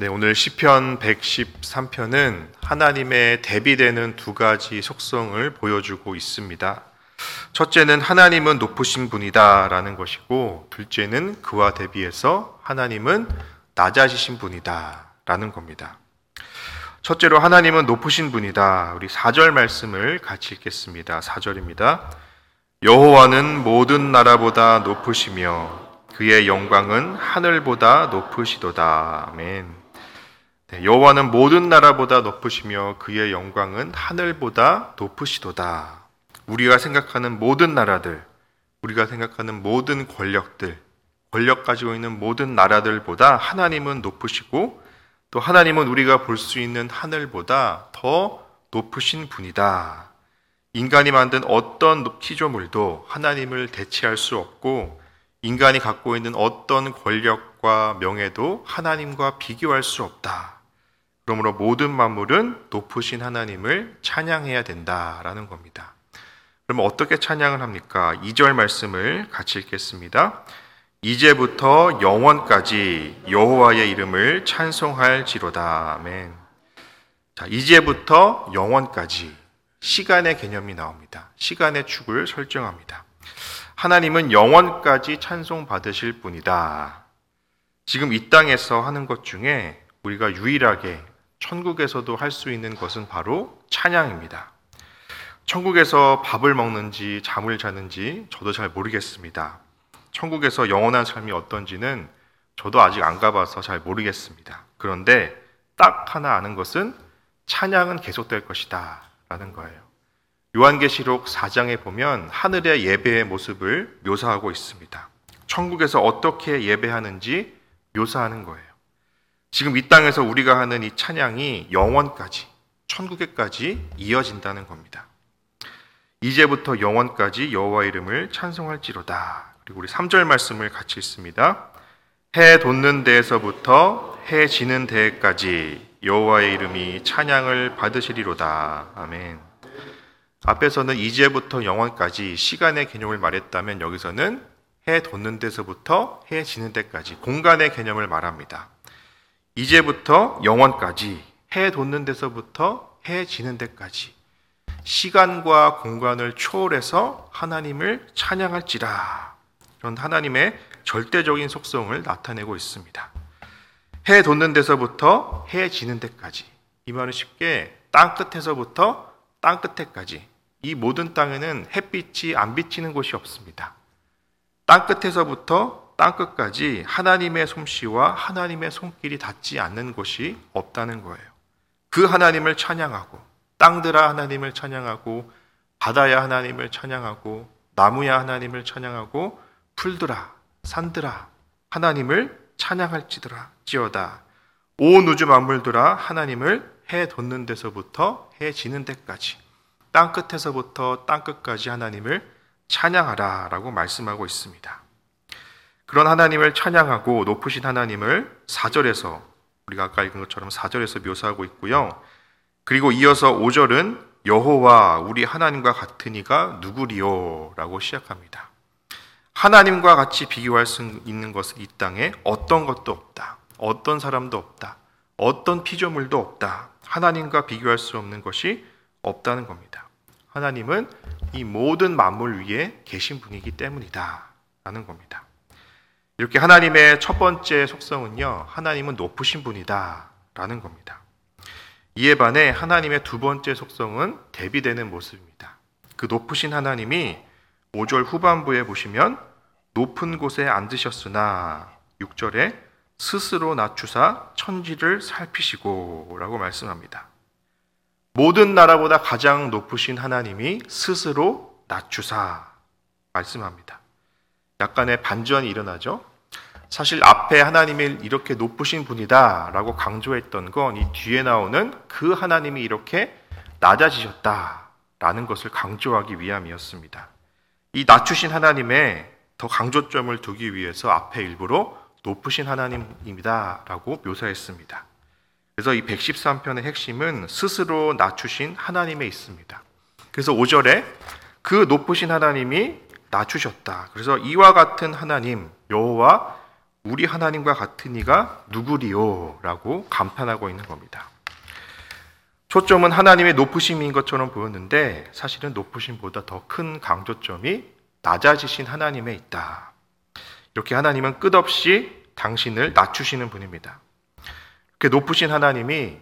네, 오늘 시편 113편은 하나님의 대비되는 두 가지 속성을 보여주고 있습니다. 첫째는 하나님은 높으신 분이다라는 것이고 둘째는 그와 대비해서 하나님은 낮아지신 분이다라는 겁니다. 첫째로 하나님은 높으신 분이다. 우리 4절 말씀을 같이 읽겠습니다. 4절입니다. 여호와는 모든 나라보다 높으시며 그의 영광은 하늘보다 높으시도다. 아멘. 네, 여호와는 모든 나라보다 높으시며 그의 영광은 하늘보다 높으시도다. 우리가 생각하는 모든 나라들, 우리가 생각하는 모든 권력들, 권력 가지고 있는 모든 나라들보다 하나님은 높으시고 또 하나님은 우리가 볼 수 있는 하늘보다 더 높으신 분이다. 인간이 만든 어떤 피조물도 하나님을 대체할 수 없고 인간이 갖고 있는 어떤 권력과 명예도 하나님과 비교할 수 없다. 그러므로 모든 만물은 높으신 하나님을 찬양해야 된다라는 겁니다. 그러면 어떻게 찬양을 합니까? 2절 말씀을 같이 읽겠습니다. 이제부터 영원까지 여호와의 이름을 찬송할지로다. 아멘. 자, 이제부터 영원까지 시간의 개념이 나옵니다. 시간의 축을 설정합니다. 하나님은 영원까지 찬송 받으실 분이다. 지금 이 땅에서 하는 것 중에 우리가 유일하게 천국에서도 할 수 있는 것은 바로 찬양입니다. 천국에서 밥을 먹는지 잠을 자는지 저도 잘 모르겠습니다. 천국에서 영원한 삶이 어떤지는 저도 아직 안 가봐서 잘 모르겠습니다. 그런데 딱 하나 아는 것은 찬양은 계속될 것이다. 라는 거예요. 요한계시록 4장에 보면 하늘의 예배의 모습을 묘사하고 있습니다. 천국에서 어떻게 예배하는지 묘사하는 거예요. 지금 이 땅에서 우리가 하는 이 찬양이 영원까지, 천국에까지 이어진다는 겁니다. 이제부터 영원까지 여호와 이름을 찬송할지로다. 그리고 우리 3절 말씀을 같이 읽습니다. 해 돋는 데에서부터 해 지는 데까지 여호와의 이름이 찬양을 받으시리로다. 아멘. 앞에서는 이제부터 영원까지 시간의 개념을 말했다면 여기서는 해 돋는 데서부터 해 지는 데까지 공간의 개념을 말합니다. 이제부터 영원까지 해 돋는 데서부터 해 지는 데까지 시간과 공간을 초월해서 하나님을 찬양할지라 이런 하나님의 절대적인 속성을 나타내고 있습니다. 해 돋는 데서부터 해 지는 데까지 이 말은 쉽게 땅 끝에서부터 땅 끝에까지 이 모든 땅에는 햇빛이 안 비치는 곳이 없습니다. 땅 끝에서부터 땅 끝까지 하나님의 솜씨와 하나님의 손길이 닿지 않는 곳이 없다는 거예요. 그 하나님을 찬양하고 땅들아 하나님을 찬양하고 바다야 하나님을 찬양하고 나무야 하나님을 찬양하고 풀들아 산들아 하나님을 찬양할지더라 지어다 온 우주 만물들아 하나님을 해 돋는 데서부터 해 지는 데까지 땅 끝에서부터 땅 끝까지 하나님을 찬양하라라고 말씀하고 있습니다. 그런 하나님을 찬양하고 높으신 하나님을 4절에서 우리가 아까 읽은 것처럼 4절에서 묘사하고 있고요. 그리고 이어서 5절은 여호와 우리 하나님과 같은 이가 누구리요라고 시작합니다. 하나님과 같이 비교할 수 있는 것은 이 땅에 어떤 것도 없다. 어떤 사람도 없다. 어떤 피조물도 없다. 하나님과 비교할 수 없는 것이 없다는 겁니다. 하나님은 이 모든 만물 위에 계신 분이기 때문이다. 라는 겁니다. 이렇게 하나님의 첫 번째 속성은요, 하나님은 높으신 분이다. 라는 겁니다. 이에 반해 하나님의 두 번째 속성은 대비되는 모습입니다. 그 높으신 하나님이 5절 후반부에 보시면 높은 곳에 앉으셨으나 6절에 스스로 낮추사 천지를 살피시고 라고 말씀합니다. 모든 나라보다 가장 높으신 하나님이 스스로 낮추사 말씀합니다. 약간의 반전이 일어나죠. 사실 앞에 하나님이 이렇게 높으신 분이다라고 강조했던 건 이 뒤에 나오는 그 하나님이 이렇게 낮아지셨다라는 것을 강조하기 위함이었습니다. 이 낮추신 하나님의 더 강조점을 두기 위해서 앞에 일부러 높으신 하나님입니다라고 묘사했습니다. 그래서 이 113편의 핵심은 스스로 낮추신 하나님에 있습니다. 그래서 5절에 그 높으신 하나님이 낮추셨다. 그래서 이와 같은 하나님 여호와 우리 하나님과 같은 이가 누구리요? 라고 감탄하고 있는 겁니다. 초점은 하나님의 높으심인 것처럼 보였는데 사실은 높으심보다 더 큰 강조점이 낮아지신 하나님에 있다. 이렇게 하나님은 끝없이 당신을 낮추시는 분입니다. 그 높으신 하나님이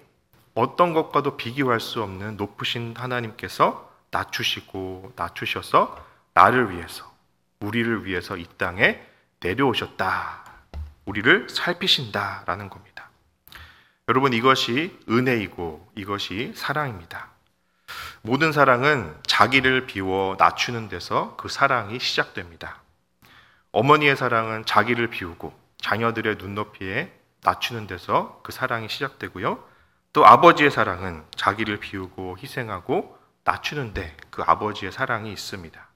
어떤 것과도 비교할 수 없는 높으신 하나님께서 낮추시고 낮추셔서 나를 위해서 우리를 위해서 이 땅에 내려오셨다. 우리를 살피신다라는 겁니다. 여러분 이것이 은혜이고 이것이 사랑입니다. 모든 사랑은 자기를 비워 낮추는 데서 그 사랑이 시작됩니다. 어머니의 사랑은 자기를 비우고 자녀들의 눈높이에 낮추는 데서 그 사랑이 시작되고요. 또 아버지의 사랑은 자기를 비우고 희생하고 낮추는데 그 아버지의 사랑이 있습니다.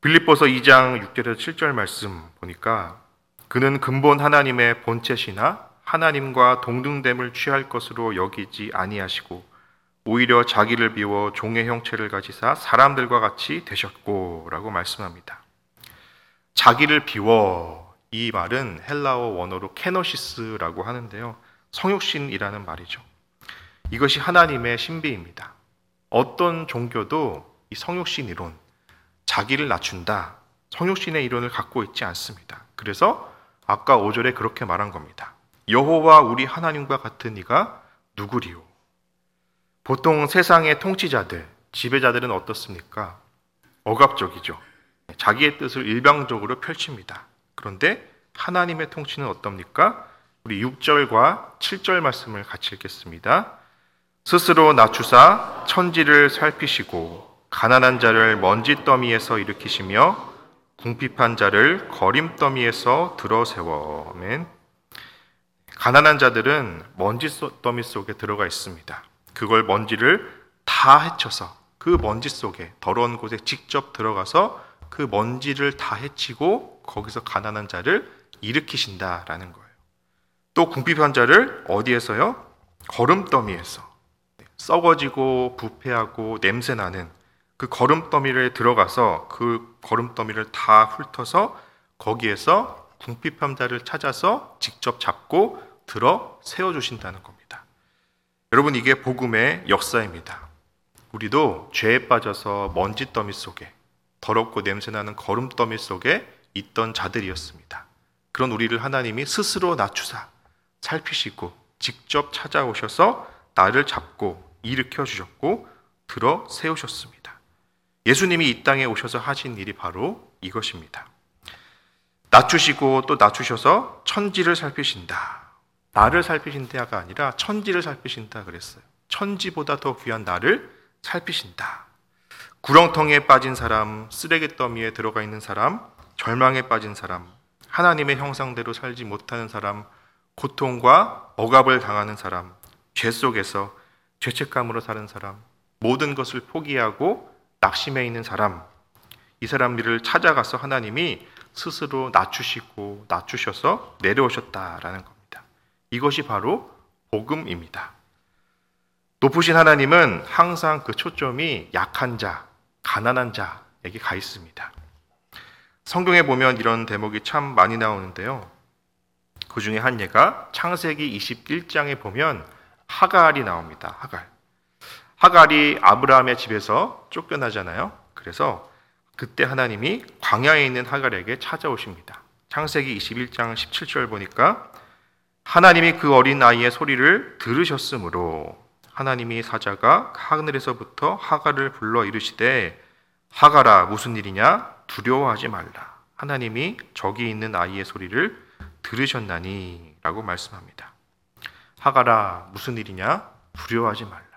빌립보서 2장 6절에서 7절 말씀 보니까 그는 근본 하나님의 본체시나 하나님과 동등됨을 취할 것으로 여기지 아니하시고 오히려 자기를 비워 종의 형체를 가지사 사람들과 같이 되셨고라고 말씀합니다. 자기를 비워 이 말은 헬라어 원어로 케노시스라고 하는데요. 성육신이라는 말이죠. 이것이 하나님의 신비입니다. 어떤 종교도 이 성육신 이론, 자기를 낮춘다, 성육신의 이론을 갖고 있지 않습니다. 그래서 아까 5절에 그렇게 말한 겁니다. 여호와 우리 하나님과 같은 이가 누구리요? 보통 세상의 통치자들, 지배자들은 어떻습니까? 억압적이죠. 자기의 뜻을 일방적으로 펼칩니다. 그런데 하나님의 통치는 어떻습니까? 우리 6절과 7절 말씀을 같이 읽겠습니다. 스스로 낮추사 천지를 살피시고 가난한 자를 먼지 더미에서 일으키시며 궁핍한 자를 거림 더미에서 들어 세워. 아멘. 가난한 자들은 먼지 더미 속에 들어가 있습니다. 그걸 먼지를 다 헤쳐서 그 먼지 속에 더러운 곳에 직접 들어가서 그 먼지를 다 헤치고 거기서 가난한 자를 일으키신다라는 거예요. 또 궁핍한 자를 어디에서요? 거름더미에서 썩어지고 부패하고 냄새 나는 그 거름더미를 들어가서 그 거름더미를 다 훑어서 거기에서 궁핍함자를 찾아서 직접 잡고 들어 세워 주신다는 겁니다. 여러분 이게 복음의 역사입니다. 우리도 죄에 빠져서 먼지더미 속에 더럽고 냄새나는 거름더미 속에 있던 자들이었습니다. 그런 우리를 하나님이 스스로 낮추사 살피시고 직접 찾아오셔서 나를 잡고 일으켜 주셨고 들어 세우셨습니다. 예수님이 이 땅에 오셔서 하신 일이 바로 이것입니다. 낮추시고 또 낮추셔서 천지를 살피신다. 나를 살피신다가 아니라 천지를 살피신다 그랬어요. 천지보다 더 귀한 나를 살피신다. 구렁텅이에 빠진 사람, 쓰레기 더미에 들어가 있는 사람, 절망에 빠진 사람, 하나님의 형상대로 살지 못하는 사람, 고통과 억압을 당하는 사람, 죄 속에서 죄책감으로 사는 사람, 모든 것을 포기하고 낙심해 있는 사람, 이 사람들을 찾아가서 하나님이 스스로 낮추시고 낮추셔서 내려오셨다라는 겁니다. 이것이 바로 복음입니다. 높으신 하나님은 항상 그 초점이 약한 자, 가난한 자에게 가 있습니다. 성경에 보면 이런 대목이 참 많이 나오는데요. 그 중에 한 예가 창세기 21장에 보면 하갈이 나옵니다. 하갈. 하갈이 아브라함의 집에서 쫓겨나잖아요. 그래서 그때 하나님이 광야에 있는 하갈에게 찾아오십니다. 창세기 21장 17절 보니까 하나님이 그 어린 아이의 소리를 들으셨으므로 하나님이 사자가 하늘에서부터 하갈을 불러 이르시되 하갈아 무슨 일이냐 두려워하지 말라. 하나님이 저기 있는 아이의 소리를 들으셨나니라고 말씀합니다. 하갈아 무슨 일이냐 두려워하지 말라.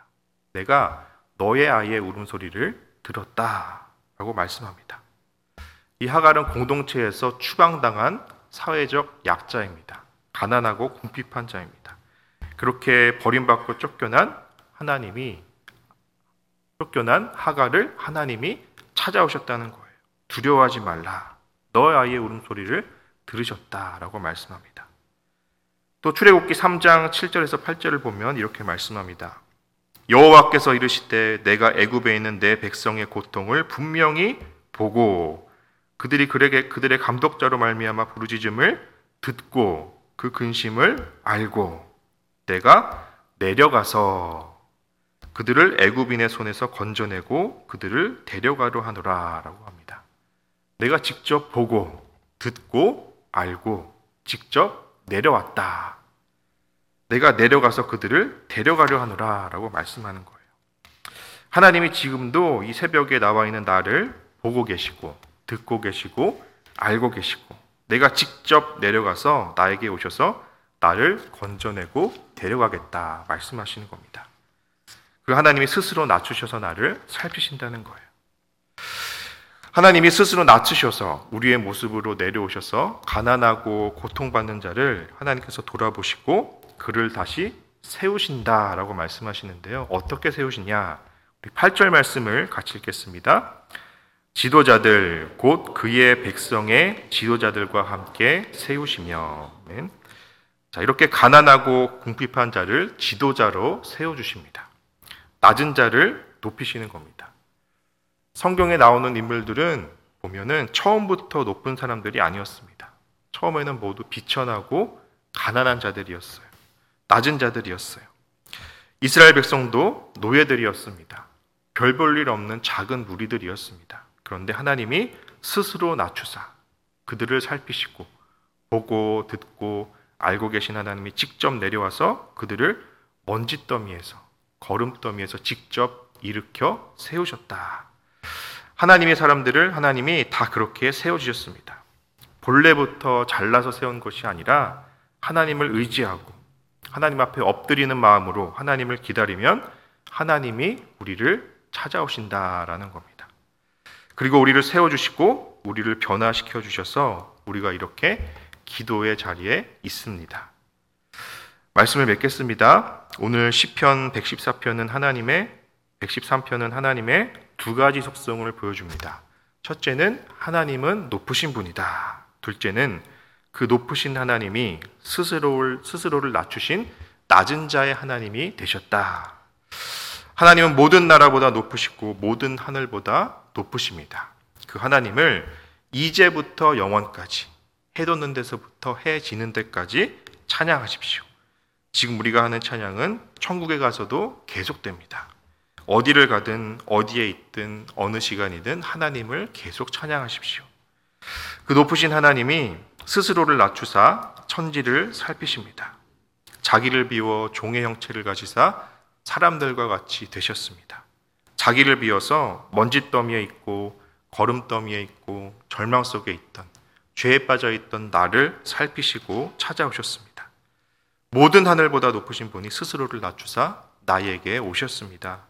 내가 너의 아이의 울음소리를 들었다 라고 말씀합니다. 이 하갈은 공동체에서 추방당한 사회적 약자입니다. 가난하고 궁핍한 자입니다. 그렇게 버림받고 쫓겨난 하나님이 쫓겨난 하갈을 하나님이 찾아오셨다는 거예요. 두려워하지 말라. 너의 아이의 울음소리를 들으셨다라고 말씀합니다. 또 출애굽기 3장 7절에서 8절을 보면 이렇게 말씀합니다. 여호와께서 이르시되 내가 애굽에 있는 내 백성의 고통을 분명히 보고 그들이 그에게 그들의 감독자로 말미암아 부르짖음을 듣고 그 근심을 알고 내가 내려가서 그들을 애굽인의 손에서 건져내고 그들을 데려가려 하노라라고 합니다. 내가 직접 보고 듣고 알고 직접 내려왔다. 내가 내려가서 그들을 데려가려 하노라라고 말씀하는 거예요. 하나님이 지금도 이 새벽에 나와 있는 나를 보고 계시고 듣고 계시고 알고 계시고 내가 직접 내려가서 나에게 오셔서 나를 건져내고 데려가겠다 말씀하시는 겁니다. 그 하나님이 스스로 낮추셔서 나를 살피신다는 거예요. 하나님이 스스로 낮추셔서 우리의 모습으로 내려오셔서 가난하고 고통받는 자를 하나님께서 돌아보시고 그를 다시 세우신다라고 말씀하시는데요. 어떻게 세우시냐? 우리 8절 말씀을 같이 읽겠습니다. 지도자들 곧 그의 백성의 지도자들과 함께 세우시며 자 이렇게 가난하고 궁핍한 자를 지도자로 세워 주십니다. 낮은 자를 높이시는 겁니다. 성경에 나오는 인물들은 보면은 처음부터 높은 사람들이 아니었습니다. 처음에는 모두 비천하고 가난한 자들이었어요. 낮은 자들이었어요. 이스라엘 백성도 노예들이었습니다. 별 볼 일 없는 작은 무리들이었습니다. 그런데 하나님이 스스로 낮추사 그들을 살피시고 보고 듣고 알고 계신 하나님이 직접 내려와서 그들을 먼지더미에서 거름더미에서 직접 일으켜 세우셨다. 하나님의 사람들을 하나님이 다 그렇게 세워주셨습니다. 본래부터 잘나서 세운 것이 아니라 하나님을 의지하고 하나님 앞에 엎드리는 마음으로 하나님을 기다리면 하나님이 우리를 찾아오신다라는 겁니다. 그리고 우리를 세워주시고 우리를 변화시켜 주셔서 우리가 이렇게 기도의 자리에 있습니다. 말씀을 맺겠습니다. 오늘 시편 114편은 하나님의 113편은 하나님의 두 가지 속성을 보여줍니다. 첫째는 하나님은 높으신 분이다. 둘째는 그 높으신 하나님이 스스로를 스스로를 낮추신 낮은 자의 하나님이 되셨다. 하나님은 모든 나라보다 높으시고 모든 하늘보다 높으십니다. 그 하나님을 이제부터 영원까지 해 돋는 데서부터 해 지는 데까지 찬양하십시오. 지금 우리가 하는 찬양은 천국에 가서도 계속됩니다. 어디를 가든 어디에 있든 어느 시간이든 하나님을 계속 찬양하십시오. 그 높으신 하나님이 스스로를 낮추사 천지를 살피십니다. 자기를 비워 종의 형체를 가지사 사람들과 같이 되셨습니다. 자기를 비워서 먼지더미에 있고 거름더미에 있고 절망 속에 있던 죄에 빠져 있던 나를 살피시고 찾아오셨습니다. 모든 하늘보다 높으신 분이 스스로를 낮추사 나에게 오셨습니다.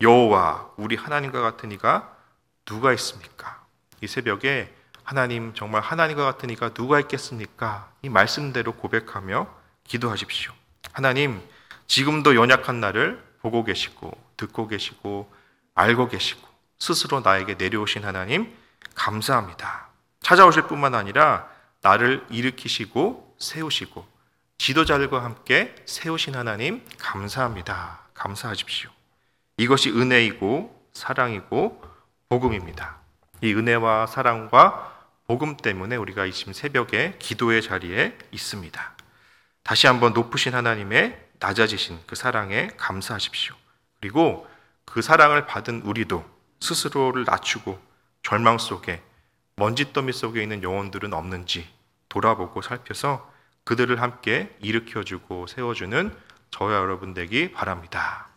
여호와 우리 하나님과 같은 이가 누가 있습니까? 이 새벽에 하나님 정말 하나님과 이가 누가 있겠습니까? 이 말씀대로 고백하며 기도하십시오. 하나님 지금도 연약한 나를 보고 계시고 듣고 계시고 알고 계시고 스스로 나에게 내려오신 하나님 감사합니다. 찾아오실 뿐만 아니라 나를 일으키시고 세우시고 지도자들과 함께 세우신 하나님 감사합니다. 감사하십시오. 이것이 은혜이고 사랑이고 복음입니다. 이 은혜와 사랑과 복음 때문에 우리가 이 지금 새벽에 기도의 자리에 있습니다. 다시 한번 높으신 하나님의 낮아지신 그 사랑에 감사하십시오. 그리고 그 사랑을 받은 우리도 스스로를 낮추고 절망 속에 먼지더미 속에 있는 영혼들은 없는지 돌아보고 살펴서 그들을 함께 일으켜주고 세워주는 저와 여러분 되기 바랍니다.